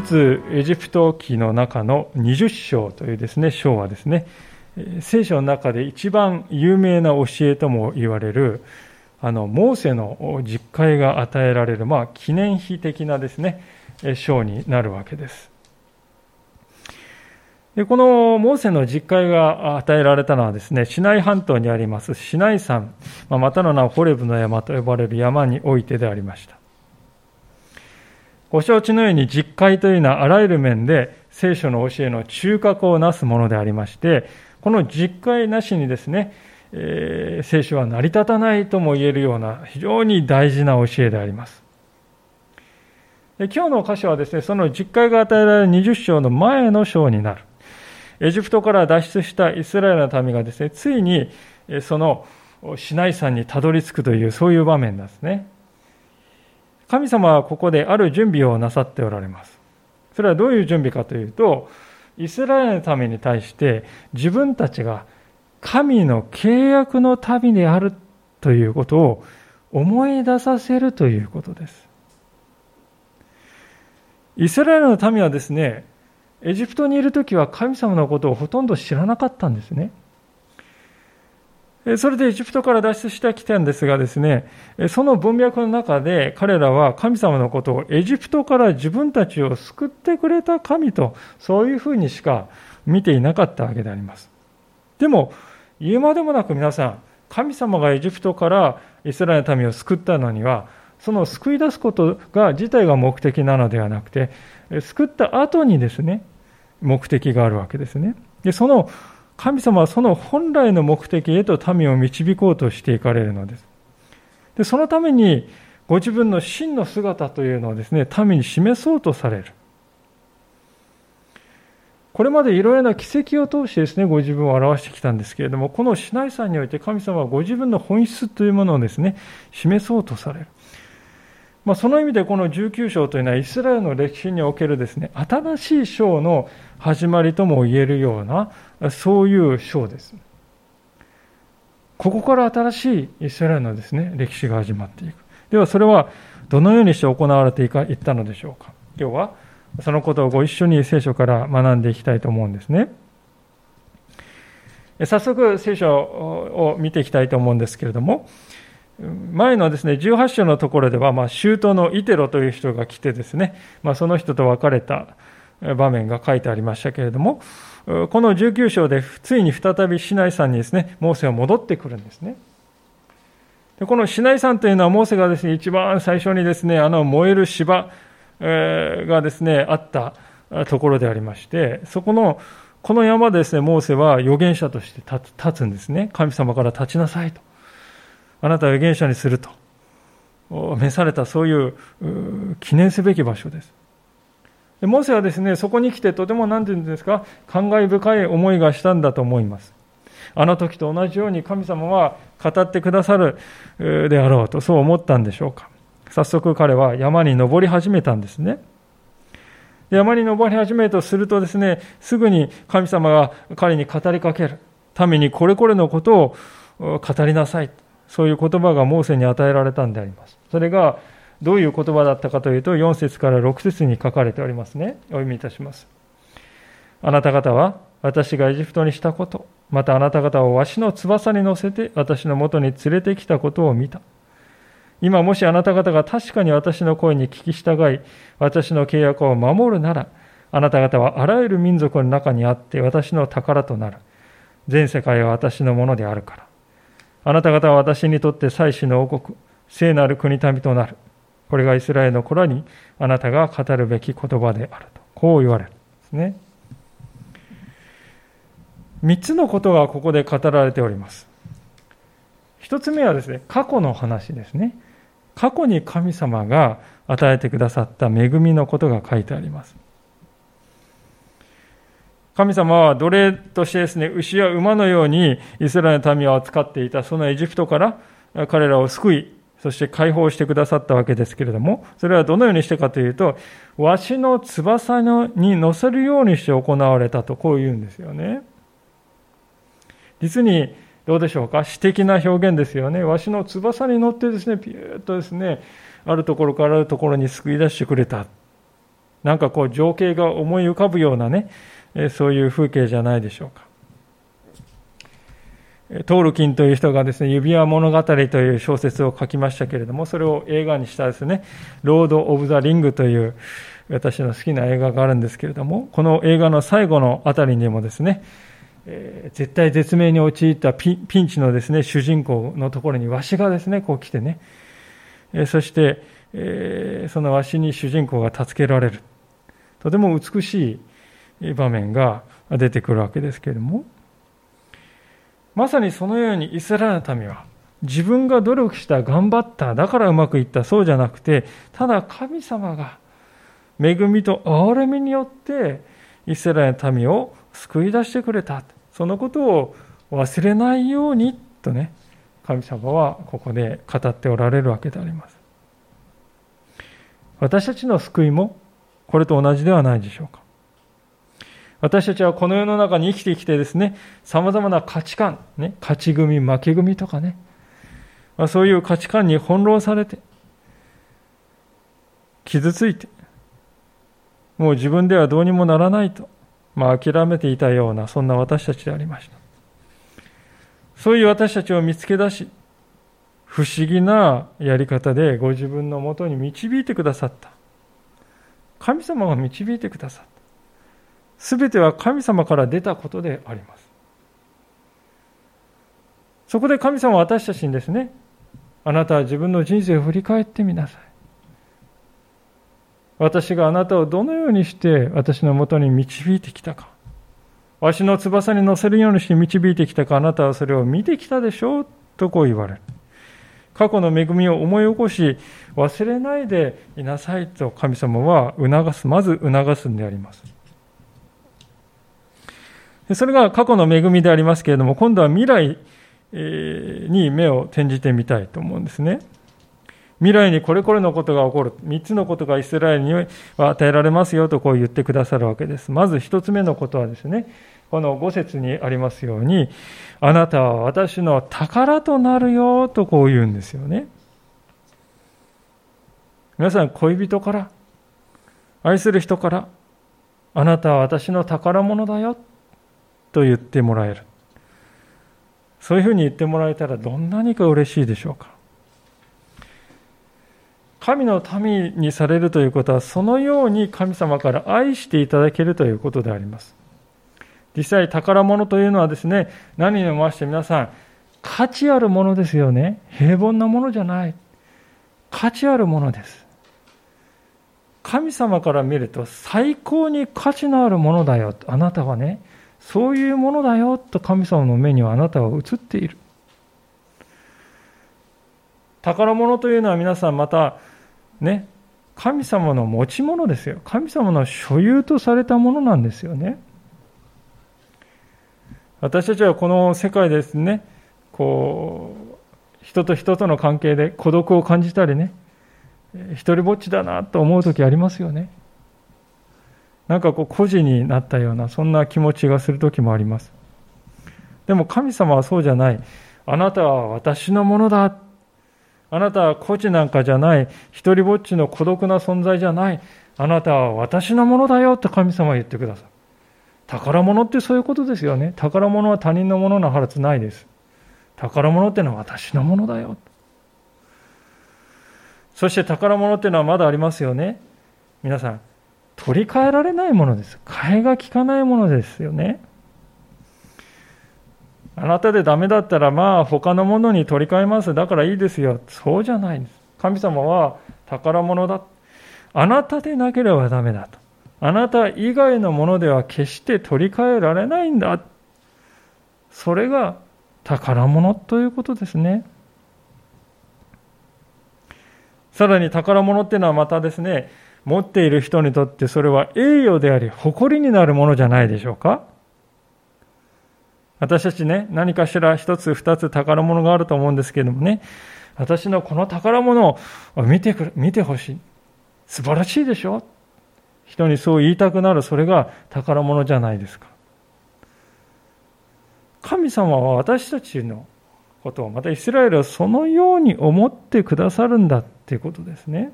出エジプト記の中の20章というですね章はですね聖書の中で一番有名な教えとも言われるあのモーセの実会が与えられる、まあ、記念碑的なですね章になるわけです。でこのモーセの実会が与えられたのはですねシナイ半島にありますシナイ山、ままたの名をホレブの山と呼ばれる山においてでありました。ご承知のように実会というのはあらゆる面で聖書の教えの中核をなすものでありまして、この実会なしにですね、えー、聖書は成り立たないとも言えるような非常に大事な教えであります。今日の箇所はですね、その実会が与えられる20章の前の章になる。エジプトから脱出したイスラエルの民がですね、ついにそのシナイ山にたどり着くという、そういう場面なんですね。神様はここである準備をなさっておられます。それはどういう準備かというと、イスラエルのために対して自分たちが神の契約の民であるということを思い出させるということです。イスラエルの民はですね、エジプトにいるときは神様のことをほとんど知らなかったんですね。それでエジプトから脱出してきたんですがですね、その文脈の中で彼らは神様のことをエジプトから自分たちを救ってくれた神と、そういうふうにしか見ていなかったわけであります。でも、言うまでもなく皆さん、神様がエジプトからイスラエルの民を救ったのには、その救い出すことが自体が目的なのではなくて、救った後にですね、目的があるわけですね。で、その神様はその本来の目的へと民を導こうとしていかれるのです。でそのためにご自分の真の姿というのをですね、民に示そうとされる。これまでいろいろな奇跡を通してですね、ご自分を表してきたんですけれども、このシナイ山において神様はご自分の本質というものをですね、示そうとされる。まあ、その意味でこの19章というのはイスラエルの歴史におけるですね、新しい章の始まりとも言えるような、そういう章です。ここから新しいイスラエルのですね、歴史が始まっていく。ではそれはどのようにして行われていったのでしょうか。今日はそのことをご一緒に聖書から学んでいきたいと思うんですね。早速聖書を見ていきたいと思うんですけれども、前のですね、18章のところでは、まあ、周到のイテロという人が来てですね、まあ、その人と別れた場面が書いてありましたけれども、この19章でついに再びシナイ山にですね、モーセは戻ってくるんですね。でこのシナイ山というのはモーセがですね、一番最初にですね、あの燃える芝がですね、あったところでありまして、そこの、この山でですね、モーセは預言者として立つんですね。神様から立ちなさいと。あなたは預言者にすると。召されたそういう記念すべき場所です。モーセはですね、そこに来てとても何て言うんですか、感慨深い思いがしたんだと思います。あの時と同じように神様は語ってくださるであろうと、そう思ったんでしょうか。早速彼は山に登り始めたんですね。山に登り始めるとするとですね、すぐに神様が彼に語りかける。民にこれこれのことを語りなさい。そういう言葉がモーセに与えられたんであります。それがどういう言葉だったかというと、4節から6節に書かれておりますね。お読みいたします。あなた方は私がエジプトにしたこと、またあなた方をわしの翼に乗せて私のもとに連れてきたことを見た。今もしあなた方が確かに私の声に聞き従い、私の契約を守るなら、あなた方はあらゆる民族の中にあって私の宝となる。全世界は私のものであるから。あなた方は私にとって祭司の王国、聖なる国民となる。これがイスラエルの頃にあなたが語るべき言葉であると。こう言われるんですね。三つのことがここで語られております。一つ目はですね、過去の話ですね。過去に神様が与えてくださった恵みのことが書いてあります。神様は奴隷としてですね、牛や馬のようにイスラエルの民を扱っていたそのエジプトから彼らを救い、そして解放してくださったわけですけれども、それはどのようにしてかというと、わしの翼に乗せるようにして行われたと、こう言うんですよね。実に、どうでしょうか？詩的な表現ですよね。わしの翼に乗ってですね、ピューッとですね、あるところからあるところに救い出してくれた。なんかこう情景が思い浮かぶようなね、そういう風景じゃないでしょうか。トールキンという人がですね、指輪物語という小説を書きましたけれども、それを映画にしたですね、ロード・オブ・ザ・リングという私の好きな映画があるんですけれども、この映画の最後のあたりにもですね、え、絶対絶命に陥ったピンチのですね、主人公のところにわしがですね、こう来てね、え、そして、え、そのわしに主人公が助けられる。とても美しい場面が出てくるわけですけれども、まさにそのようにイスラエルの民は自分が努力した頑張っただからうまくいったそうじゃなくてただ神様が恵みと憐れみによってイスラエルの民を救い出してくれた。そのことを忘れないようにとね神様はここで語っておられるわけであります。私たちの救いもこれと同じではないでしょうか。私たちはこの世の中に生きてきてですね、様々な価値観、ね、勝ち組、負け組とかね、まあ、そういう価値観に翻弄されて、傷ついて、もう自分ではどうにもならないと、まあ、諦めていたような、そんな私たちでありました。そういう私たちを見つけ出し、不思議なやり方でご自分のもとに導いてくださった。神様が導いてくださった。すべては神様から出たことであります。そこで神様は私たちにですね、あなたは自分の人生を振り返ってみなさい。私があなたをどのようにして私のもとに導いてきたか。わしの翼に乗せるようにして導いてきたか、あなたはそれを見てきたでしょうとこう言われる。過去の恵みを思い起こし、忘れないでいなさいと神様は促す、まず促すんであります。それが過去の恵みでありますけれども、今度は未来に目を転じてみたいと思うんですね。未来にこれこれのことが起こる。3つのことがイスラエルには与えられますよとこう言ってくださるわけです。まず1つ目のことはですね、この5節にありますように、あなたは私の宝となるよとこう言うんですよね。皆さん、恋人から、愛する人から、あなたは私の宝物だよと言ってもらえる。そういうふうに言ってもらえたらどんなにか嬉しいでしょうか。神の民にされるということは、そのように神様から愛していただけるということであります。実際、宝物というのはですね、何にもまして皆さん、価値あるものですよね。平凡なものじゃない。価値あるものです。神様から見ると最高に価値のあるものだよ。あなたはね、そういうものだよと神様の目にはあなたは映っている。宝物というのは皆さんまたね、神様の持ち物ですよ。神様の所有とされたものなんですよね。私たちはこの世界ですね、こう、人と人との関係で孤独を感じたりね、一人ぼっちだなと思う時ありますよね。なんかこう孤児になったようなそんな気持ちがする時もあります。でも神様はそうじゃない。あなたは私のものだ。あなたは孤児なんかじゃない。一人ぼっちの孤独な存在じゃない。あなたは私のものだよ。って神様は言ってください宝物ってそういうことですよね。宝物は他人のもののはずないです。宝物ってのは私のものだよ。そして宝物っていうのはまだありますよね。皆さん。取り替えられないものです。替えが利かないものですよね。あなたでダメだったら、まあ、他のものに取り替えます。だからいいですよ。そうじゃないんです。神様は宝物だ。あなたでなければダメだと。あなた以外のものでは決して取り替えられないんだ。それが宝物ということですね。さらに宝物っていうのはまたですね、持っている人にとってそれは栄誉であり誇りになるものじゃないでしょうか？私たちね、何かしら一つ二つ宝物があると思うんですけれどもね、私のこの宝物を見てく見てほしい。素晴らしいでしょ？人にそう言いたくなる、それが宝物じゃないですか。神様は私たちのことを、またイスラエルはそのように思ってくださるんだっていうことですね。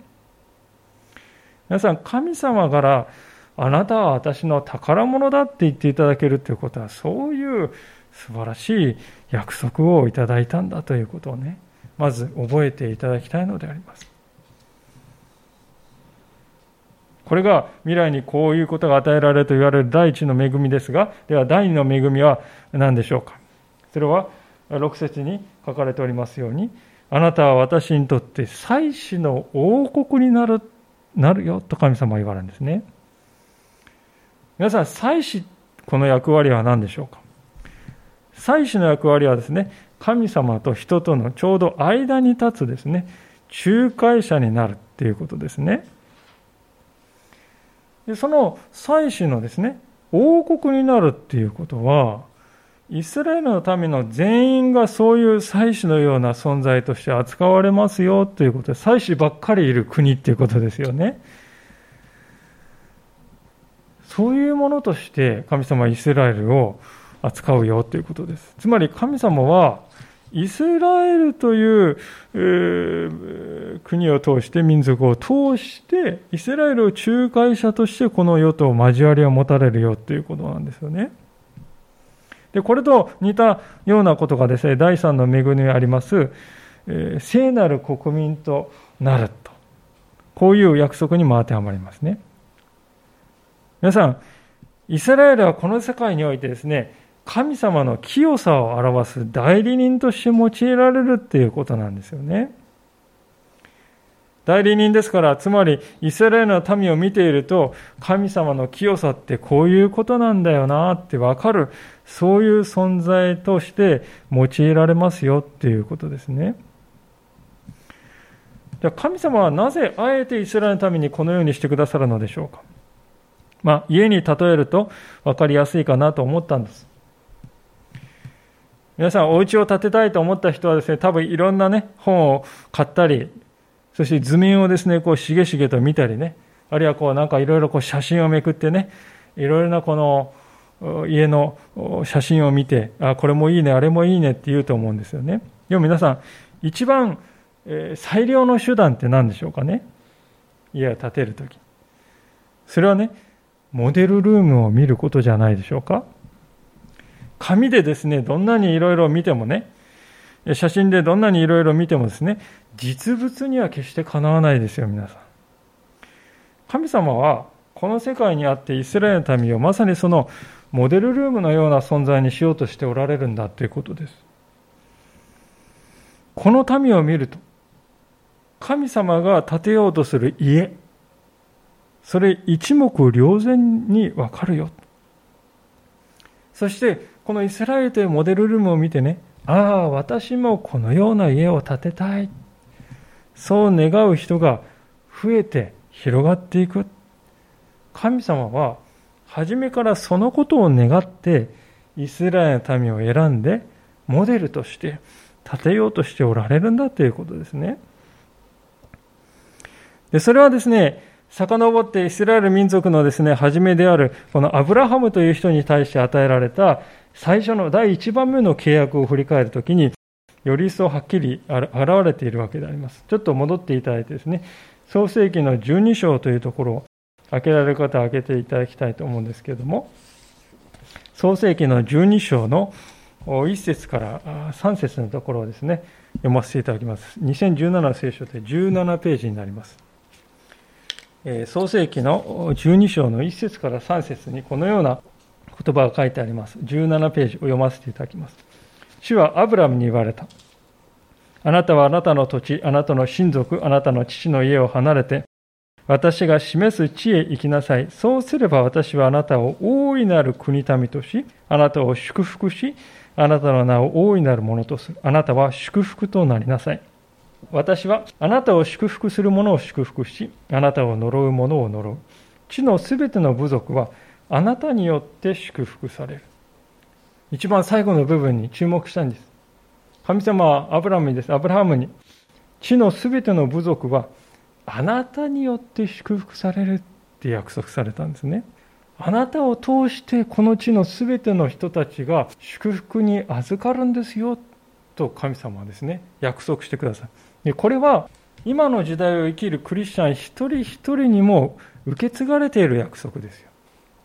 皆さん、神様からあなたは私の宝物だって言っていただけるということは、そういう素晴らしい約束をいただいたんだということをね、まず覚えていただきたいのであります。これが未来にこういうことが与えられると言われる第一の恵みですが、では第二の恵みは何でしょうか。それは6節に書かれておりますように、あなたは私にとって祭司の王国になるなるよと神様は言われるんですね。皆さん、祭司、この役割は何でしょうか？祭司の役割はですね、神様と人とのちょうど間に立つですね、仲介者になるっていうことですね。でその祭司のですね、王国になるっていうことは、イスラエルの民の全員がそういう祭司のような存在として扱われますよということで、祭司ばっかりいる国っていうことですよね。そういうものとして神様はイスラエルを扱うよということです。つまり神様はイスラエルという、えー、国を通して、民族を通して、イスラエルを仲介者としてこの世と交わりを持たれるよということなんですよね。で、これと似たようなことがですね、第三の恵みにあります、えー、聖なる国民となると。こういう約束にも当てはまりますね。皆さん、イスラエルはこの世界においてですね、神様の清さを表す代理人として用いられるっていうことなんですよね。代理人ですから、つまりイスラエルの民を見ていると、神様の清さってこういうことなんだよなってわかる、そういう存在として用いられますよっていうことですね。じゃあ神様はなぜあえてイスラエルの民にこのようにしてくださるのでしょうか。まあ、家に例えると分かりやすいかなと思ったんです。皆さん、お家を建てたいと思った人はですね、多分いろんなね、本を買ったり、そして図面をですね、こう、しげしげと見たりね、あるいはこう、なんかいろいろこう、写真をめくってね、いろいろなこの、家の写真を見て、あ、これもいいね、あれもいいねって言うと思うんですよね。でも皆さん、一番、最良の手段って何でしょうかね？家を建てるとき。それはね、モデルルームを見ることじゃないでしょうか？紙でですね、どんなにいろいろ見てもね、写真でどんなにいろいろ見てもですね、実物には決してかなわないですよ、皆さん。神様は、この世界にあってイスラエルの民をまさにそのモデルルームのような存在にしようとしておられるんだということです。この民を見ると、神様が建てようとする家、それ一目瞭然にわかるよ。そして、このイスラエルというモデルルームを見てね、ああ、私もこのような家を建てたい。そう願う人が増えて広がっていく。神様は、初めからそのことを願って、イスラエルの民を選んで、モデルとして建てようとしておられるんだということですね。で、それはですね、遡ってイスラエル民族のですね、初めである、このアブラハムという人に対して与えられた最初の第1番目の契約を振り返るときに、より一層はっきり現れているわけであります。ちょっと戻っていただいてですね、創世紀の12章というところ開けられる方は開けていただきたいと思うんですけれども、創世紀の12章の1節から3節のところをですね、読ませていただきます。2017聖書で17ページになります。創世紀の12章の1節から3節にこのような言葉が書いてあります。17ページを読ませていただきます。主はアブラムに言われた。あなたはあなたの土地、あなたの親族、あなたの父の家を離れて、私が示す地へ行きなさい。そうすれば私はあなたを大いなる国民とし、あなたを祝福し、あなたの名を大いなるものとする。あなたは祝福となりなさい。私はあなたを祝福する者を祝福し、あなたを呪う者を呪う。地のすべての部族はあなたによって祝福される。一番最後の部分に注目したいんです。神様はアブラムにです。アブラハムに、地のすべての部族はあなたによって祝福されるって約束されたんですね。あなたを通してこの地のすべての人たちが祝福に預かるんですよと神様はですね、約束してください。でこれは今の時代を生きるクリスチャン一人一人にも受け継がれている約束ですよ。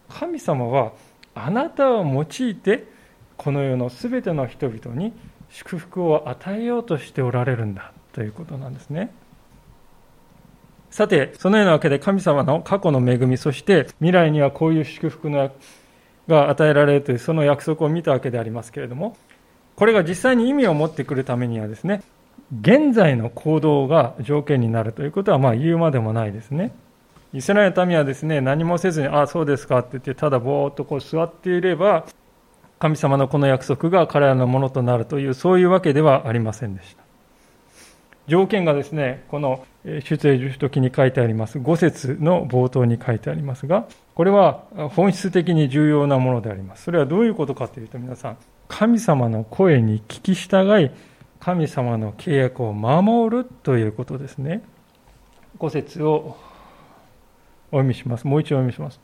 神様はあなたを用いてこの世のすべての人々に祝福を与えようとしておられるんだということなんですね。さて、そのようなわけで神様の過去の恵み、そして未来にはこういう祝福が与えられるというその約束を見たわけでありますけれども、これが実際に意味を持ってくるためにはですね、現在の行動が条件になるということはまあ言うまでもないですね。イスラエルの民はですね、何もせずに、ああ、そうですかって言って、ただぼーっとこう座っていれば、神様のこの約束が彼らのものとなるという、そういうわけではありませんでした。条件がですね、この出エジプト記に書いてあります、5節の冒頭に書いてありますが、これは本質的に重要なものであります。それはどういうことかというと、皆さん、神様の声に聞き従い、神様の契約を守るということですね。5節をお読みします。もう一度お読みします。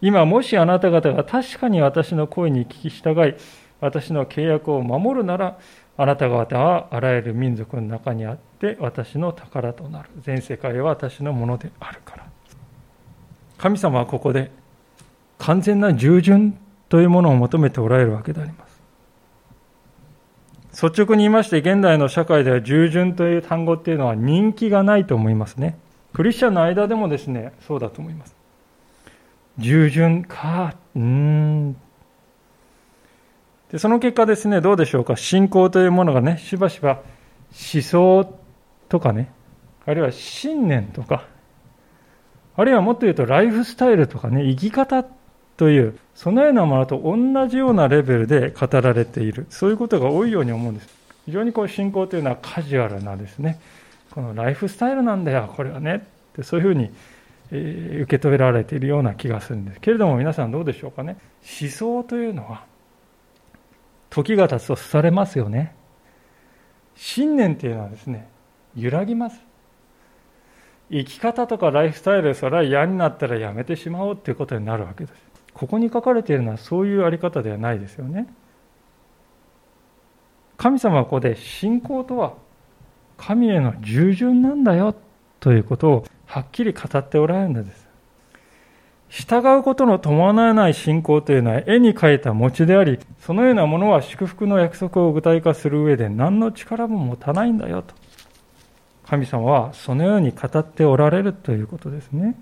今、もしあなた方が確かに私の声に聞き従い、私の契約を守るなら、あなた方はあらゆる民族の中にあって私の宝となる。全世界は私のものであるから。神様はここで完全な従順というものを求めておられるわけであります。率直に言いまして、現代の社会では従順という単語っていうのは人気がないと思いますね。クリスチャンの間でもですね、そうだと思います。従順か、うーん、でその結果ですね、どうでしょうか、信仰というものがね、しばしば思想とかね、あるいは信念とか、あるいはもっと言うとライフスタイルとかね、生き方という、そのようなものと同じようなレベルで語られている、そういうことが多いように思うんです。非常にこう信仰というのはカジュアルなですね、このライフスタイルなんだよ、これはね、ってそういうふうに、え受け止められているような気がするんです。けれども皆さんどうでしょうかね？思想というのは、時が経つとされますよね。信念っていうのはですね、揺らぎます。生き方とかライフスタイルそれは嫌になったらやめてしまおうっていうことになるわけです。ここに書かれているのはそういうあり方ではないですよね。神様はここで信仰とは神への従順なんだよということをはっきり語っておられるんです。従うことの伴わない信仰というのは絵に描いた餅であり、そのようなものは祝福の約束を具体化する上で何の力も持たないんだよと。神様はそのように語っておられるということですね。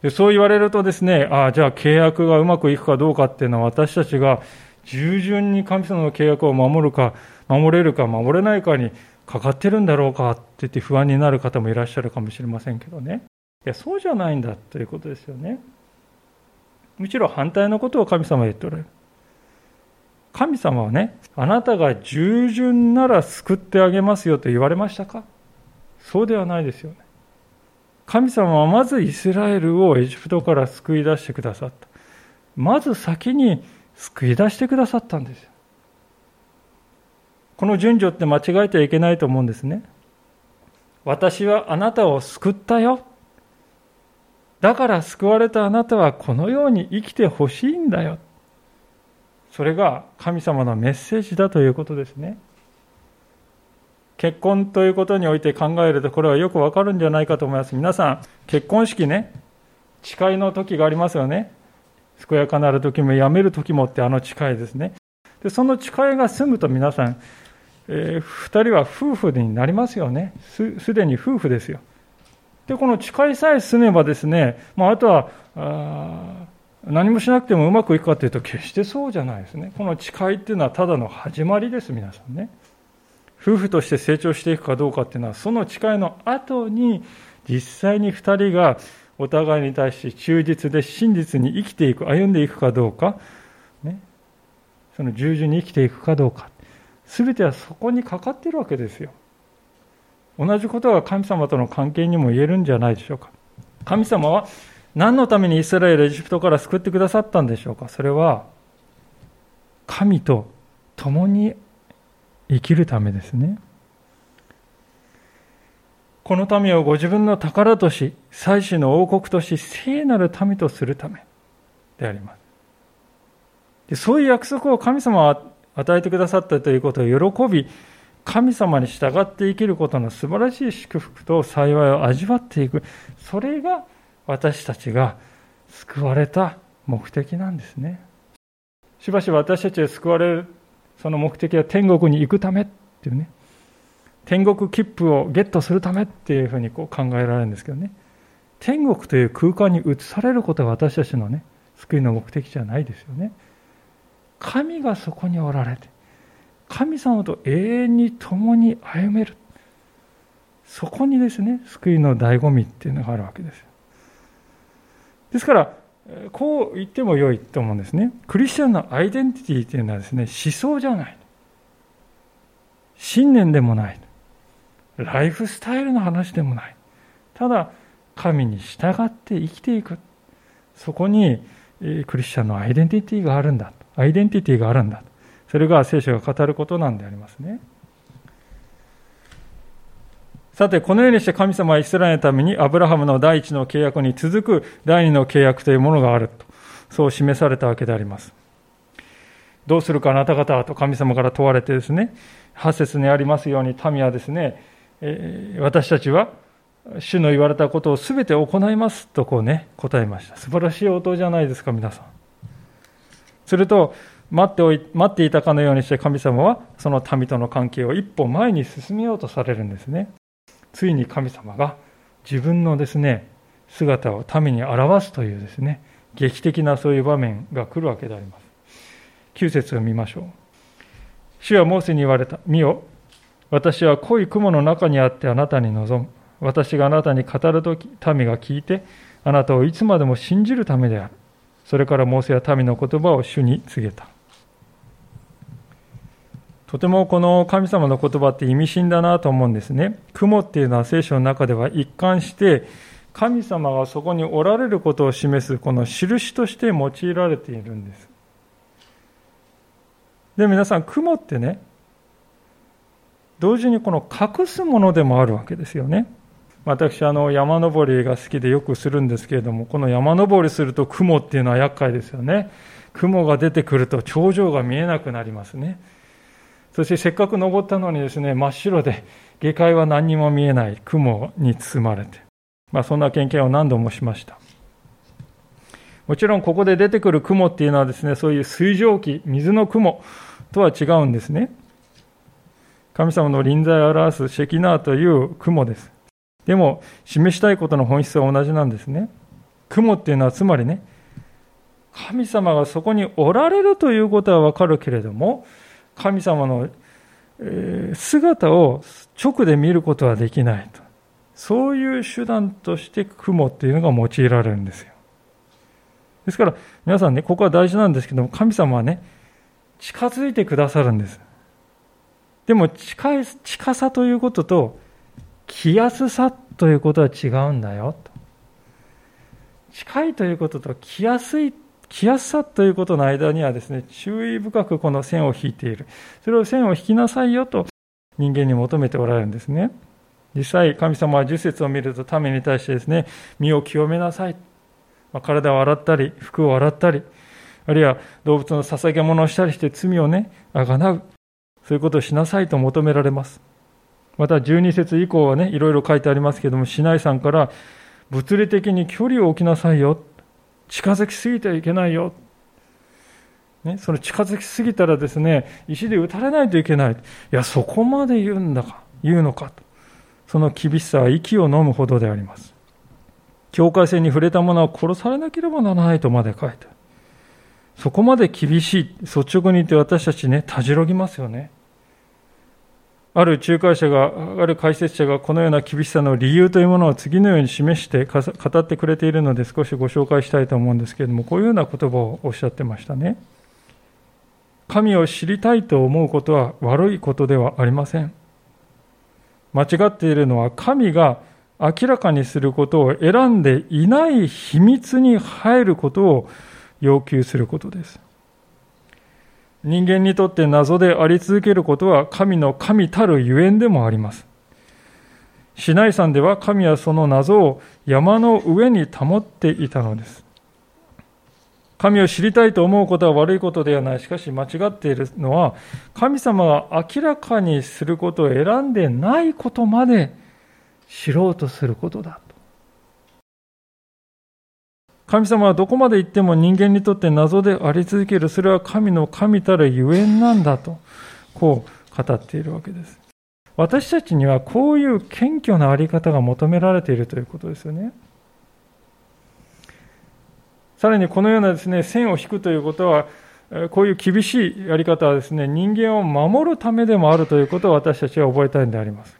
でそう言われるとですね、ああ、じゃあ契約がうまくいくかどうかっていうのは私たちが従順に神様の契約を守るか、守れるか守れないかにかかってるんだろうかって言って不安になる方もいらっしゃるかもしれませんけどね。いや、そうじゃないんだということですよね。むしろ反対のことを神様は言っておられる。神様はね、あなたが従順なら救ってあげますよと言われましたか？そうではないですよね。神様はまずイスラエルをエジプトから救い出してくださった。まず先に救い出してくださったんですよ。この順序って間違えてはいけないと思うんですね。私はあなたを救ったよ。だから救われたあなたはこのように生きてほしいんだよ。それが神様のメッセージだということですね。結婚ということにおいて考えるとこれはよくわかるんじゃないかと思います。皆さん、結婚式ね、誓いの時がありますよね。健やかなる時もやめる時もってあの誓いですね。でその誓いが済むと皆さん、えー、2人は夫婦になりますよね。すでに夫婦ですよ。で、この誓いさえ進めばですね、まあ、あとはあ何もしなくてもうまくいくかというと決してそうじゃないですね。この誓いっていうのはただの始まりです、皆さんね。夫婦として成長していくかどうかっていうのは、その誓いの後に実際に二人がお互いに対して忠実で真実に生きていく、歩んでいくかどうか、ね、その従順に生きていくかどうか、すべてはそこにかかっているわけですよ。同じことが神様との関係にも言えるんじゃないでしょうか。神様は何のためにイスラエル、エジプトから救ってくださったんでしょうか。それは、神と共に生きるためですね。この民をご自分の宝とし、祭祀の王国とし、聖なる民とするためであります。でそういう約束を神様は与えてくださったということを喜び、神様に従って生きることの素晴らしい祝福と幸いを味わっていく。それが私たちが救われた目的なんですね。しばしば私たちが救われるその目的は天国に行くためっていうね。天国切符をゲットするためっていうふうにこう考えられるんですけどね。天国という空間に移されることが私たちのね救いの目的じゃないですよね。神がそこにおられて神様と永遠に共に歩める。そこにですね救いの醍醐味っていうのがあるわけです。ですからこう言っても良いと思うんですね。クリスチャンのアイデンティティというのはですね思想じゃない。信念でもない。ライフスタイルの話でもない。ただ神に従って生きていく。そこにクリスチャンのアイデンティティがあるんだ。アイデンティティがあるんだ。それが聖書が語ることなんでありますねさて、このようにして神様はイスラエルのためにアブラハムの第一の契約に続く第二の契約というものがあると、そう示されたわけであります。どうするかあなた方と神様から問われてですね、8節にありますように民はですね、え、私たちは主の言われたことをすべて行いますとこうね、答えました。素晴らしい応答じゃないですか、皆さん。すると、待っておい待っていたかのようにして神様はその民との関係を一歩前に進めようとされるんですね。ついに神様が自分のですね、姿を民に表すというですね、劇的なそういう場面が来るわけであります。9節を見ましょう。主はモーセに言われた。見よ、私は濃い雲の中にあってあなたに望む。私があなたに語るとき、民が聞いて、あなたをいつまでも信じるためである。それからモーセは民の言葉を主に告げた。とてもこの神様の言葉って意味深だなと思うんですね。雲っていうのは聖書の中では一貫して神様がそこにおられることを示すこの印として用いられているんです。で、皆さん、雲ってね、同時にこの隠すものでもあるわけですよね。私、あの、山登りが好きでよくするんですけれども、この山登りすると雲っていうのは厄介ですよね。雲が出てくると頂上が見えなくなりますね。そしてせっかく登ったのにですね、真っ白で、下界は何にも見えない雲に包まれて、まあ、そんな経験を何度もしました。もちろんここで出てくる雲っていうのはですね、そういう水蒸気、水の雲とは違うんですね。神様の臨在を表すシェキナーという雲です。でも、示したいことの本質は同じなんですね。雲っていうのはつまりね、神様がそこにおられるということはわかるけれども、神様の姿を直で見ることはできないと。そういう手段として雲っていうのが用いられるんですよ。ですから、皆さんね、ここは大事なんですけども、神様はね、近づいてくださるんです。でも近い、近さということと、来やすさということは違うんだよと。近いということと来やすい来やすさということの間にはですね、注意深くこの線を引いている。それを線を引きなさいよと人間に求めておられるんですね。実際、神様は十節を見ると民に対してですね、身を清めなさい。まあ、体を洗ったり、服を洗ったり、あるいは動物の捧げ物をしたりして罪をね、あがなう。そういうことをしなさいと求められます。また12節以降はね、いろいろ書いてありますけども、市内さんから物理的に距離を置きなさいよ。近づきすぎてはいけないよ。ね、その近づきすぎたらですね、石で撃たれないといけない。いや、そこまで言うんだか、言うのかと。その厳しさは息を飲むほどであります。境界線に触れた者は殺されなければならないとまで書いて。そこまで厳しい。率直に言って私たちね、たじろぎますよね。ある仲介者が、ある解説者がこのような厳しさの理由というものを次のように示して語ってくれているので少しご紹介したいと思うんですけれども、こういうような言葉をおっしゃってましたね。神を知りたいと思うことは悪いことではありません。間違っているのは神が明らかにすることを選んでいない秘密に入ることを要求することです。人間にとって謎であり続けることは神の神たるゆえんでもあります。市内山では神はその謎を山の上に保っていたのです。神を知りたいと思うことは悪いことではない。しかし間違っているのは、神様が明らかにすることを選んでないことまで知ろうとすることだと。神様はどこまで行っても人間にとって謎であり続ける。それは神の神たるゆえんなんだと、こう語っているわけです。私たちにはこういう謙虚なあり方が求められているということですよね。さらにこのようなですね、線を引くということは、こういう厳しいやり方はですね、人間を守るためでもあるということを私たちは覚えたいんであります。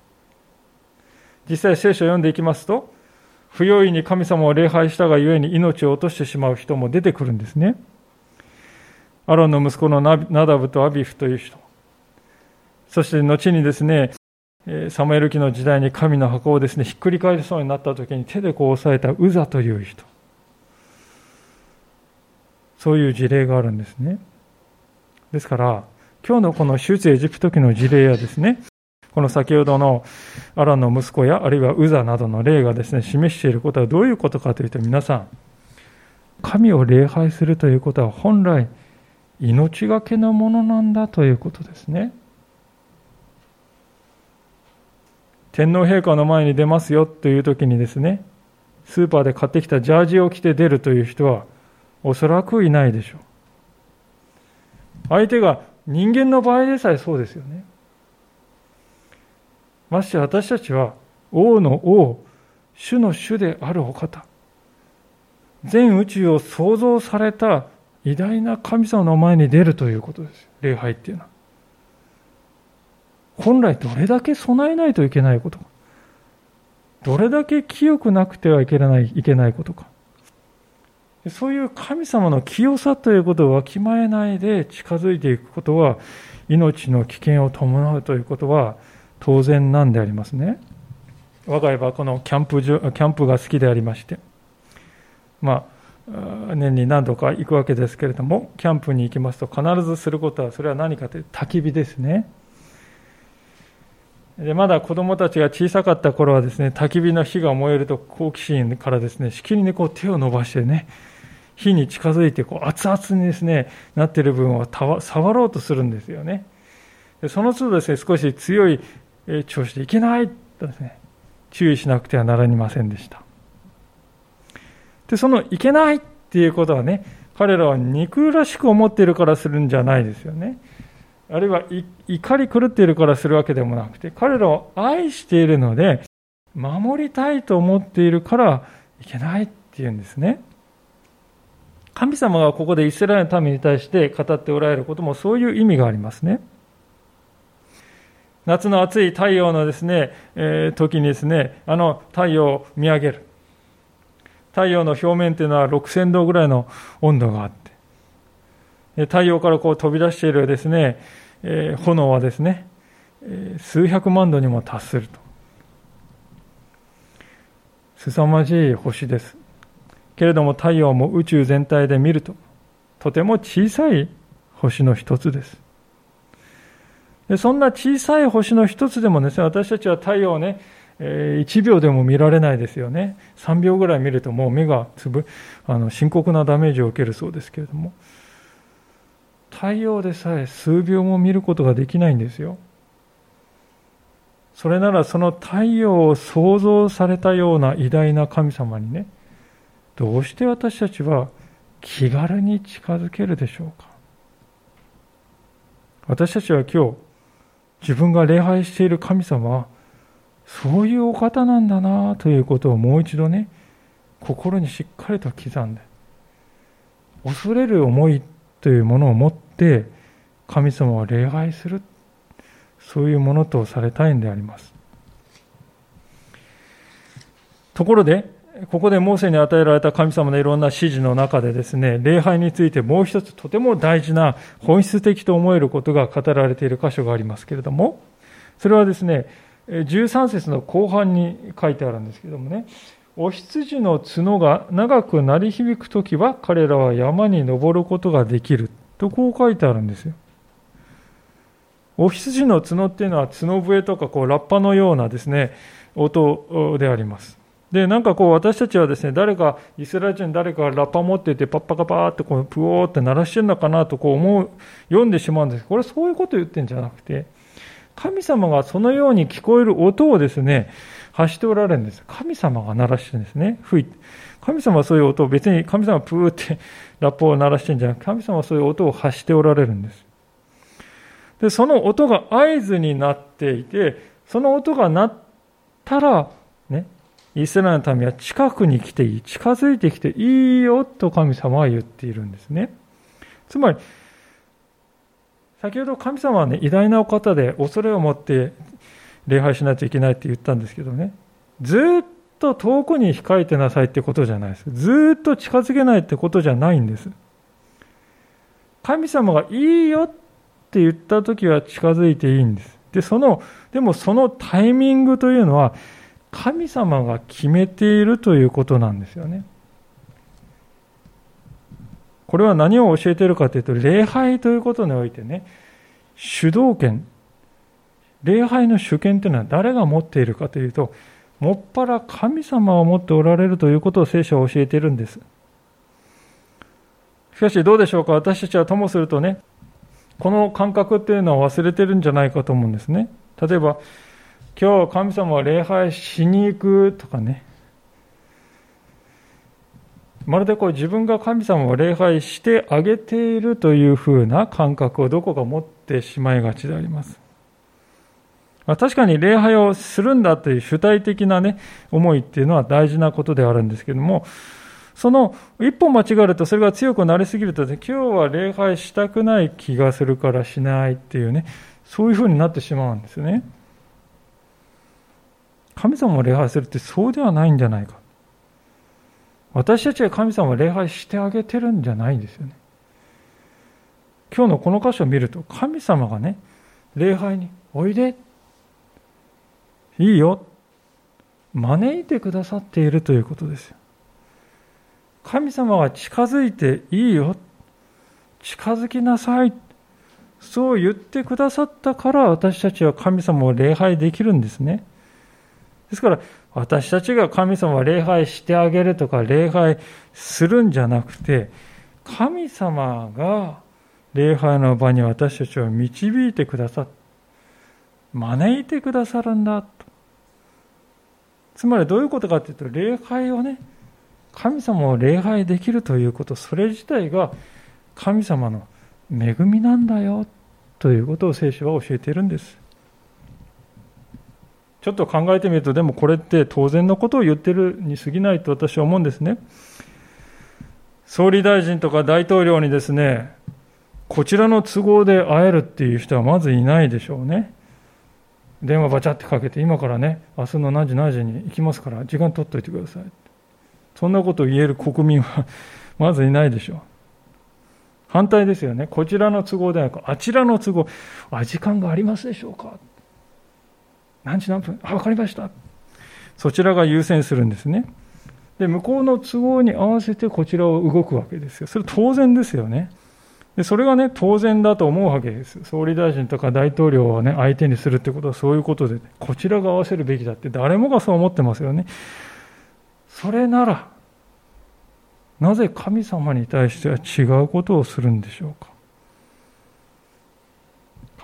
実際聖書を読んでいきますと、不用意に神様を礼拝したがゆえに命を落としてしまう人も出てくるんですね。アロンの息子のナダブとアビフという人。そして後にですね、サムエル記の時代に神の箱をですね、ひっくり返りそうになった時に手でこう押さえたウザという人。そういう事例があるんですね。ですから、今日のこの出エジプト記の事例やですね、この先ほどのアランの息子や、あるいはウザなどの例がですね、示していることはどういうことかというと、皆さん、神を礼拝するということは本来、命がけのものなんだということですね。天皇陛下の前に出ますよという時にですね、スーパーで買ってきたジャージを着て出るという人は、おそらくいないでしょう。相手が人間の場合でさえそうですよね。まして私たちは王の王、主の主であるお方、全宇宙を創造された偉大な神様の前に出るということです。礼拝っていうのは。本来どれだけ備えないといけないことか。どれだけ清くなくてはいけないいけないことか。そういう神様の清さということをわきまえないで近づいていくことは、命の危険を伴うということは当然なんでありますね。我が家はこのキャンプキャンプが好きでありまして、まあ、年に何度か行くわけですけれども、キャンプに行きますと必ずすることは、それは何かというと焚き火ですね。でまだ子供たちが小さかった頃はですね、焚き火の火が燃えると好奇心からですね、しきりにこう手を伸ばしてね、火に近づいてこう熱々にですね、なっている部分を触ろうとするんですよね。でその都度ですね、少し強い調子でいけないとですね、注意しなくてはなりませんでした。で、そのいけないっていうことはね、彼らは憎らしく思っているからするんじゃないですよね。あるいは怒り狂っているからするわけでもなくて、彼らを愛しているので、守りたいと思っているからいけないっていうんですね。神様がここでイスラエルの民に対して語っておられることもそういう意味がありますね。夏の暑い太陽のですね、えー、時にですね、あの太陽を見上げる。太陽の表面というのは6000度ぐらいの温度があって、太陽からこう飛び出しているですね、えー、炎はですね、えー、数百万度にも達すると。凄まじい星です。けれども太陽も宇宙全体で見ると、とても小さい星の一つです。そんな小さい星の一つでもですね、私たちは太陽をね、え1秒でも見られないですよね。3秒ぐらい見るともう目がつぶ、あの深刻なダメージを受けるそうですけれども、太陽でさえ数秒も見ることができないんですよ。それならその太陽を創造されたような偉大な神様にね、どうして私たちは気軽に近づけるでしょうか私たちは今日自分が礼拝している神様はそういうお方なんだなということをもう一度ね心にしっかりと刻んで恐れる思いというものを持って神様を礼拝するそういうものとされたいんであります。ところでここでモーセに与えられた神様のいろんな指示の中でですね、礼拝についてもう一つとても大事な本質的と思えることが語られている箇所がありますけれども、それはですね、13節の後半に書いてあるんですけどもね、お羊の角が長く鳴り響くときは彼らは山に登ることができるとこう書いてあるんですよ。お羊の角っていうのは角笛とかこうラッパのようなですね、音であります。で、なんかこう私たちはですね、誰か、イスラエル人誰かラッパ持っていて、パッパカパーってこう、プオーって鳴らしてるのかなとこう思う、読んでしまうんです。これそういうことを言ってるんじゃなくて、神様がそのように聞こえる音をですね、発しておられるんです。神様が鳴らしてるんですね。吹いて。神様はそういう音を別に神様はプーってラップを鳴らしてるんじゃなくて、神様はそういう音を発しておられるんです。で、その音が合図になっていて、その音が鳴ったら、イスラエルの民は近くに来ていい、近づいてきていいよと神様は言っているんですね。つまり、先ほど神様はね、偉大なお方で恐れを持って礼拝しないといけないって言ったんですけどね、ずっと遠くに控えてなさいってことじゃないです。ずっと近づけないってことじゃないんです。神様がいいよって言った時は近づいていいんです。で、その、でもそのタイミングというのは、神様が決めているということなんですよね。これは何を教えているかというと、礼拝ということにおいてね、主導権、礼拝の主権というのは誰が持っているかというと、もっぱら神様が持っておられるということを聖書は教えているんです。しかしどうでしょうか？私たちはともするとね、この感覚っていうのは忘れてるんじゃないかと思うんですね。例えば、今日神様は礼拝しに行くとかね。まるでこう自分が神様を礼拝してあげているというふうな感覚をどこか持ってしまいがちであります。確かに礼拝をするんだという主体的なね、思いっていうのは大事なことであるんですけども、その一歩間違えるとそれが強くなりすぎると、ね、今日は礼拝したくない気がするからしないっていうね、そういうふうになってしまうんですよね。神様を礼拝するってそうではないんじゃないか。私たちが神様を礼拝してあげてるんじゃないんですよね。今日のこの箇所を見ると、神様がね、礼拝においで、いいよ、招いてくださっているということですよ。神様が近づいていいよ、近づきなさい、そう言ってくださったから私たちは神様を礼拝できるんですね。ですから、私たちが神様を礼拝してあげるとか、礼拝するんじゃなくて、神様が礼拝の場に私たちを導いてくださっ招いてくださるんだと。つまりどういうことかというと、礼拝をね、神様を礼拝できるということ、それ自体が神様の恵みなんだよということを聖書は教えているんです。ちょっと考えてみると、でもこれって当然のことを言ってるに過ぎないと私は思うんですね。総理大臣とか大統領にですね、こちらの都合で会えるっていう人はまずいないでしょうね。電話バチャってかけて、今からね、明日の何時何時に行きますから、時間取っといてください。そんなことを言える国民はまずいないでしょう。反対ですよね。こちらの都合ではなく、あちらの都合、あ、時間がありますでしょうか何時何分？あ、分かりました。そちらが優先するんですね。で、向こうの都合に合わせてこちらを動くわけですよ。それ当然ですよね。で、それがね、当然だと思うわけです。総理大臣とか大統領をね、相手にするってことはそういうことで、こちらが合わせるべきだって誰もがそう思ってますよね。それなら、なぜ神様に対しては違うことをするんでしょうか。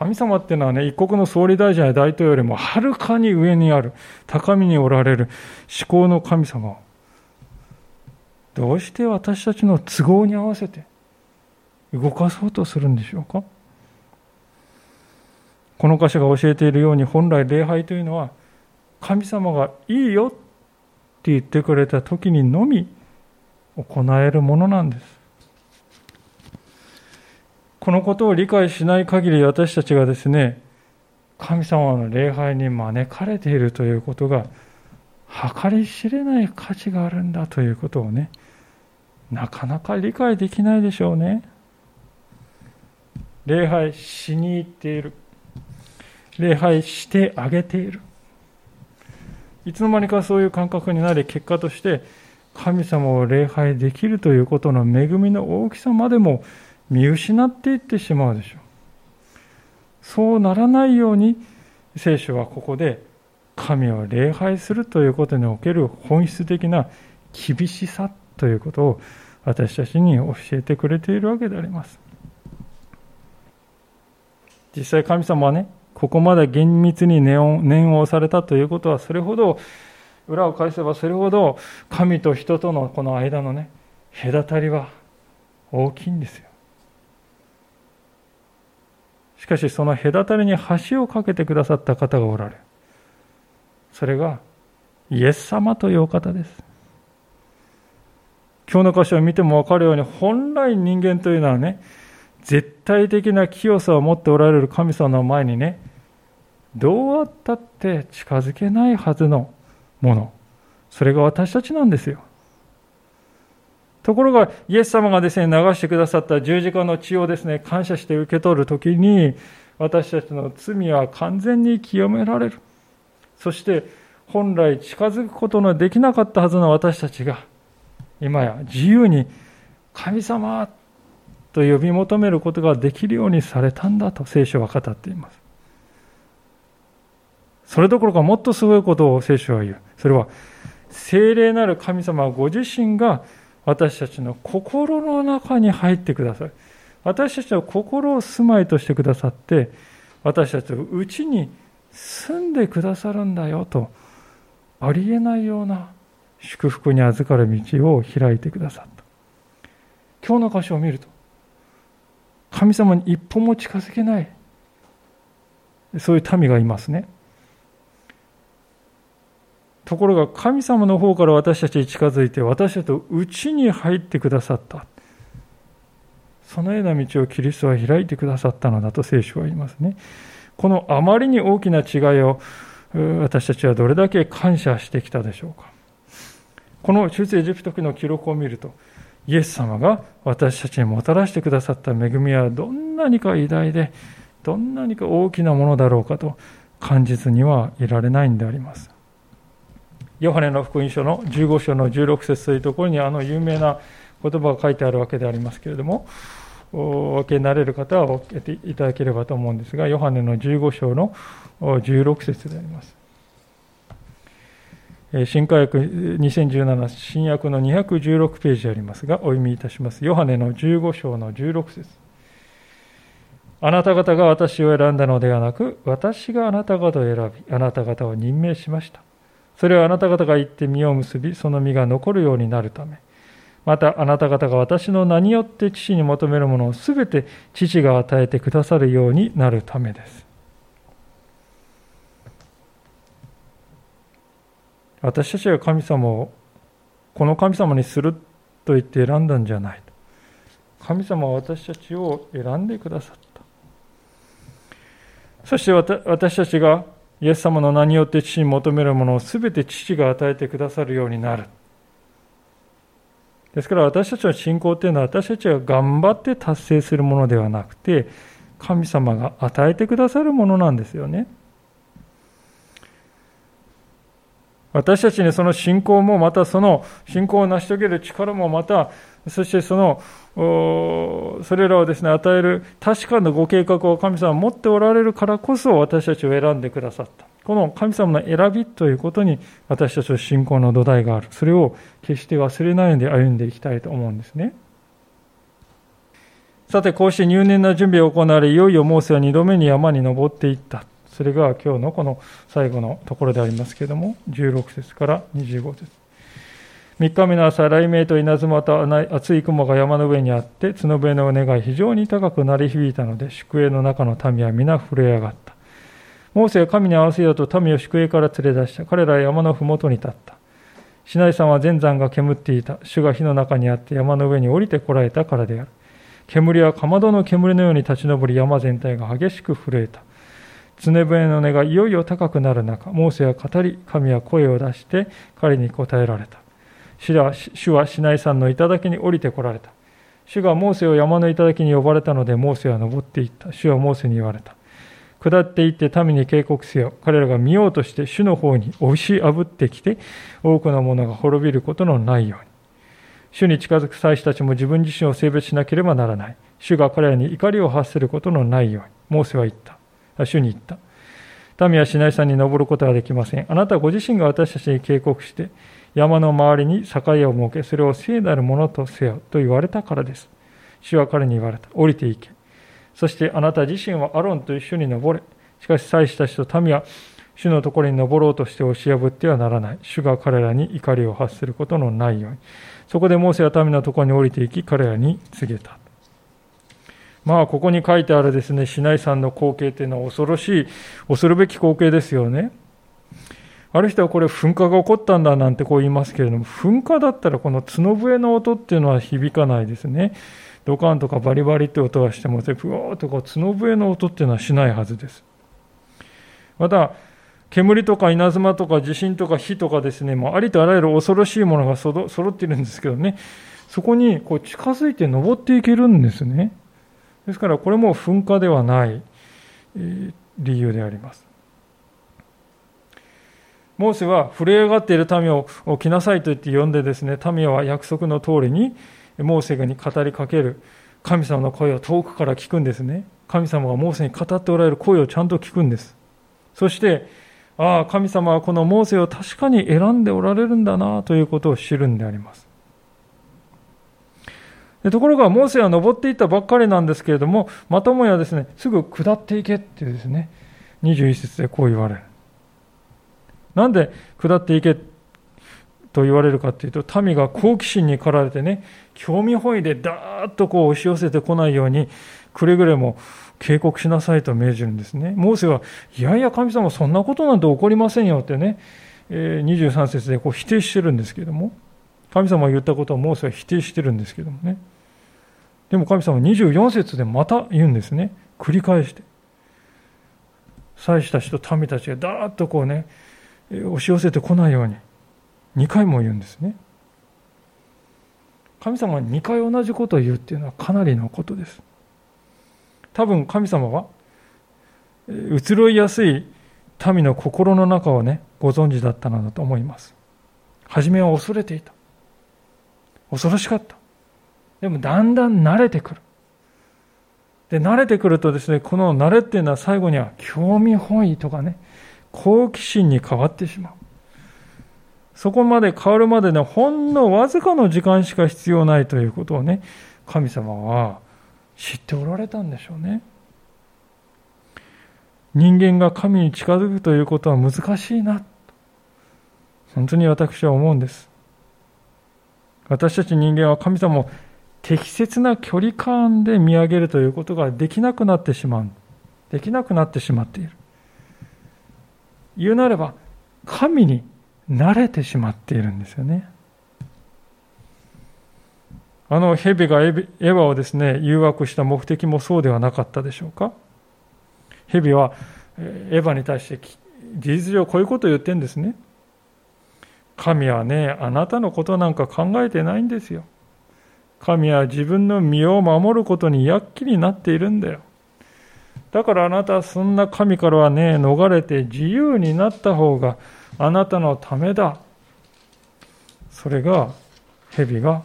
神様っていうのはね、一国の総理大臣や大統領よりもはるかに上にある、高みにおられる思考の神様を、どうして私たちの都合に合わせて動かそうとするんでしょうか？この箇所が教えているように、本来礼拝というのは、神様がいいよって言ってくれた時にのみ行えるものなんです。このことを理解しない限り私たちがですね、神様の礼拝に招かれているということが計り知れない価値があるんだということをね、なかなか理解できないでしょうね。礼拝しに行っている。礼拝してあげている。いつの間にかそういう感覚になり、結果として神様を礼拝できるということの恵みの大きさまでも見失っていってしまうでしょう。そうならないように聖書はここで神を礼拝するということにおける本質的な厳しさということを私たちに教えてくれているわけであります。実際神様はね、ここまで厳密に念を押されたということは、それほど、裏を返せばそれほど神と人とのこの間のね、隔たりは大きいんですよ。しかしその隔たりに橋を架けてくださった方がおられる。それがイエス様というお方です。今日の箇所を見ても分かるように、本来人間というのはね、絶対的な清さを持っておられる神様の前にね、どうあったって近づけないはずのもの、それが私たちなんですよ。ところが、イエス様がですね、流してくださった十字架の血をですね、感謝して受け取るときに、私たちの罪は完全に清められる。そして、本来近づくことのできなかったはずの私たちが、今や自由に神様と呼び求めることができるようにされたんだと聖書は語っています。それどころかもっとすごいことを聖書は言う。それは、聖霊なる神様ご自身が私たちの心の中に入ってください。私たちの心を住まいとしてくださって、私たちのうちに住んでくださるんだよと、ありえないような祝福に預かる道を開いてくださった。今日の箇所を見ると、神様に一歩も近づけない、そういう民がいますね。ところが神様の方から私たちに近づいて私たちと内に入ってくださった。そのような道をキリストは開いてくださったのだと聖書は言いますね。このあまりに大きな違いを私たちはどれだけ感謝してきたでしょうか。この出エジプト記の記録を見ると、イエス様が私たちにもたらしてくださった恵みはどんなにか偉大で、どんなにか大きなものだろうかと感じずにはいられないんであります。ヨハネの福音書の15章の16節というところにあの有名な言葉が書いてあるわけでありますけれども、お分けになれる方は分けていただければと思うんですが、ヨハネの15章の16節であります。新科学2017新約の216ページありますが、お読みいたします。ヨハネの15章の16節あなた方が私を選んだのではなく、私があなた方を選び、あなた方を任命しました。それはあなた方が言って実を結び、その実が残るようになるため。またあなた方が私の名によって父に求めるものをすべて父が与えてくださるようになるためです。私たちが神様をこの神様にすると言って選んだんじゃない。神様は私たちを選んでくださった。そして私たちがイエス様の名によって父に求めるものを全て父が与えてくださるようになる。ですから私たちの信仰というのは私たちが頑張って達成するものではなくて神様が与えてくださるものなんですよね。私たちにその信仰もまたその信仰を成し遂げる力もまたそしてそのそれらをですね与える確かなご計画を神様は持っておられるからこそ私たちを選んでくださった。この神様の選びということに私たちの信仰の土台がある。それを決して忘れないで歩んでいきたいと思うんですね。さてこうして入念な準備が行われいよいよモーセは2度目に山に登っていった。それが今日のこの最後のところでありますけれども、16節から25節3日目の朝、雷鳴と稲妻と厚い雲が山の上にあって、角笛の音が非常に高く鳴り響いたので、宿営の中の民は皆震え上がった。モーセは神に合わせようと民を宿営から連れ出した。彼らは山の麓に立った。シナイ山は全山が煙っていた。主が火の中にあって山の上に降りてこられたからである。煙はかまどの煙のように立ち上り山全体が激しく震えた。常笛の音がいよいよ高くなる中、モーセは語り、神は声を出して彼に答えられた。主は主はシナイ山の頂に降りてこられた。主がモーセを山の頂に呼ばれたので、モーセは登っていった。主はモーセに言われた。下っていって民に警告せよ。彼らが見ようとして主の方に押しあぶってきて、多くの者が滅びることのないように。主に近づく祭司たちも自分自身を性別しなければならない。主が彼らに怒りを発することのないように。モーセは言った。主に言った。民はシナイ山に登ることはできません。あなたご自身が私たちに警告して、山の周りに境を設け、それを聖なるものとせよと言われたからです。主は彼に言われた。降りていけ。そしてあなた自身はアロンと一緒に登れ。しかし祭司たちと民は主のところに登ろうとして押し破ってはならない。主が彼らに怒りを発することのないように。そこでモーセは民のところに降りていき、彼らに告げた。まあ、ここに書いてあるですね、シナイ山の光景というのは恐ろしい、恐るべき光景ですよね。ある人はこれ噴火が起こったんだなんてこう言いますけれども、噴火だったらこの角笛の音っていうのは響かないですね。ドカンとかバリバリって音はしても、ふわーっとこう角笛の音っていうのはしないはずです。また、煙とか稲妻とか地震とか火とかですね、もうありとあらゆる恐ろしいものが揃っているんですけどね、そこにこう近づいて登っていけるんですね。ですからこれも噴火ではない理由であります。モーセは震え上がっている民を来なさいと言って呼んでですね、民は約束の通りにモーセに語りかける神様の声を遠くから聞くんですね。神様がモーセに語っておられる声をちゃんと聞くんです。そして、ああ、神様はこのモーセを確かに選んでおられるんだなということを知るんであります。ところが、モーセは登っていったばっかりなんですけれども、またもやですね、すぐ下っていけっていうですね、21節でこう言われる。なんで下っていけと言われるかというと、民が好奇心に駆られてね、興味本位でダーッとこう押し寄せてこないように、くれぐれも警告しなさいと命じるんですね。モーセは、いやいや神様そんなことなんて起こりませんよってね、23節でこう否定してるんですけれども、神様が言ったことをモーセは否定してるんですけどもね。でも神様は24節でまた言うんですね。繰り返して。祭司たちと民たちがダーッとこうね、押し寄せてこないように2回も言うんですね神様が2回同じことを言うっていうのはかなりのことです多分神様は移ろいやすい民の心の中をねご存知だったのだと思います初めは恐れていた恐ろしかったでもだんだん慣れてくるで慣れてくるとですねこの慣れっていうのは最後には興味本位とかね好奇心に変わってしまう。そこまで変わるまでね、ほんのわずかの時間しか必要ないということをね、神様は知っておられたんでしょうね。人間が神に近づくということは難しいな。本当に私は思うんです。私たち人間は神様を適切な距離感で見上げるということができなくなってしまう。できなくなってしまっている。言うなれば神に慣れてしまっているんですよね。あの蛇がエヴァをですね誘惑した目的もそうではなかったでしょうか。蛇はエヴァに対して事実上こういうことを言ってるんですね。神はね、あなたのことなんか考えてないんですよ。神は自分の身を守ることに躍起になっているんだよ。だからあなたはそんな神からはね、逃れて自由になった方があなたのためだ。それが蛇が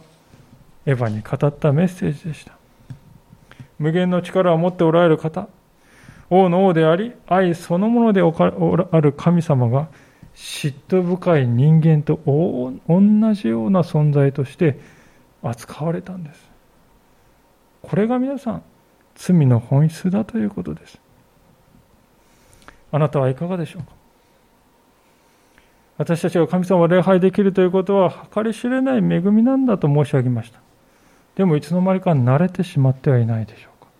エヴァに語ったメッセージでした。無限の力を持っておられる方、王の王であり、愛そのものである神様が嫉妬深い人間と同じような存在として扱われたんです。これが皆さん、罪の本質だということです。あなたはいかがでしょうか？私たちが神様を礼拝できるということは計り知れない恵みなんだと申し上げました。でもいつの間にか慣れてしまってはいないでしょうか？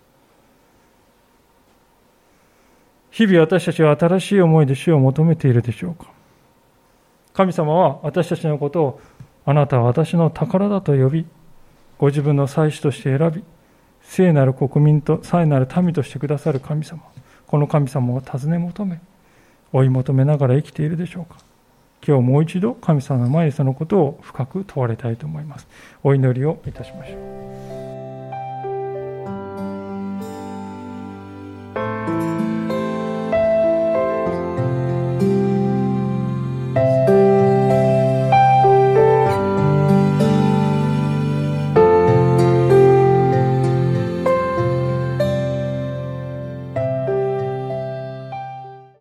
日々私たちは新しい思いで主を求めているでしょうか？神様は私たちのことをあなたは私の宝だと呼び、ご自分の祭司として選び、聖なる国民と聖なる民としてくださる神様この神様を尋ね求め追い求めながら生きているでしょうか。今日もう一度神様の前にそのことを深く問われたいと思います。お祈りをいたしましょう。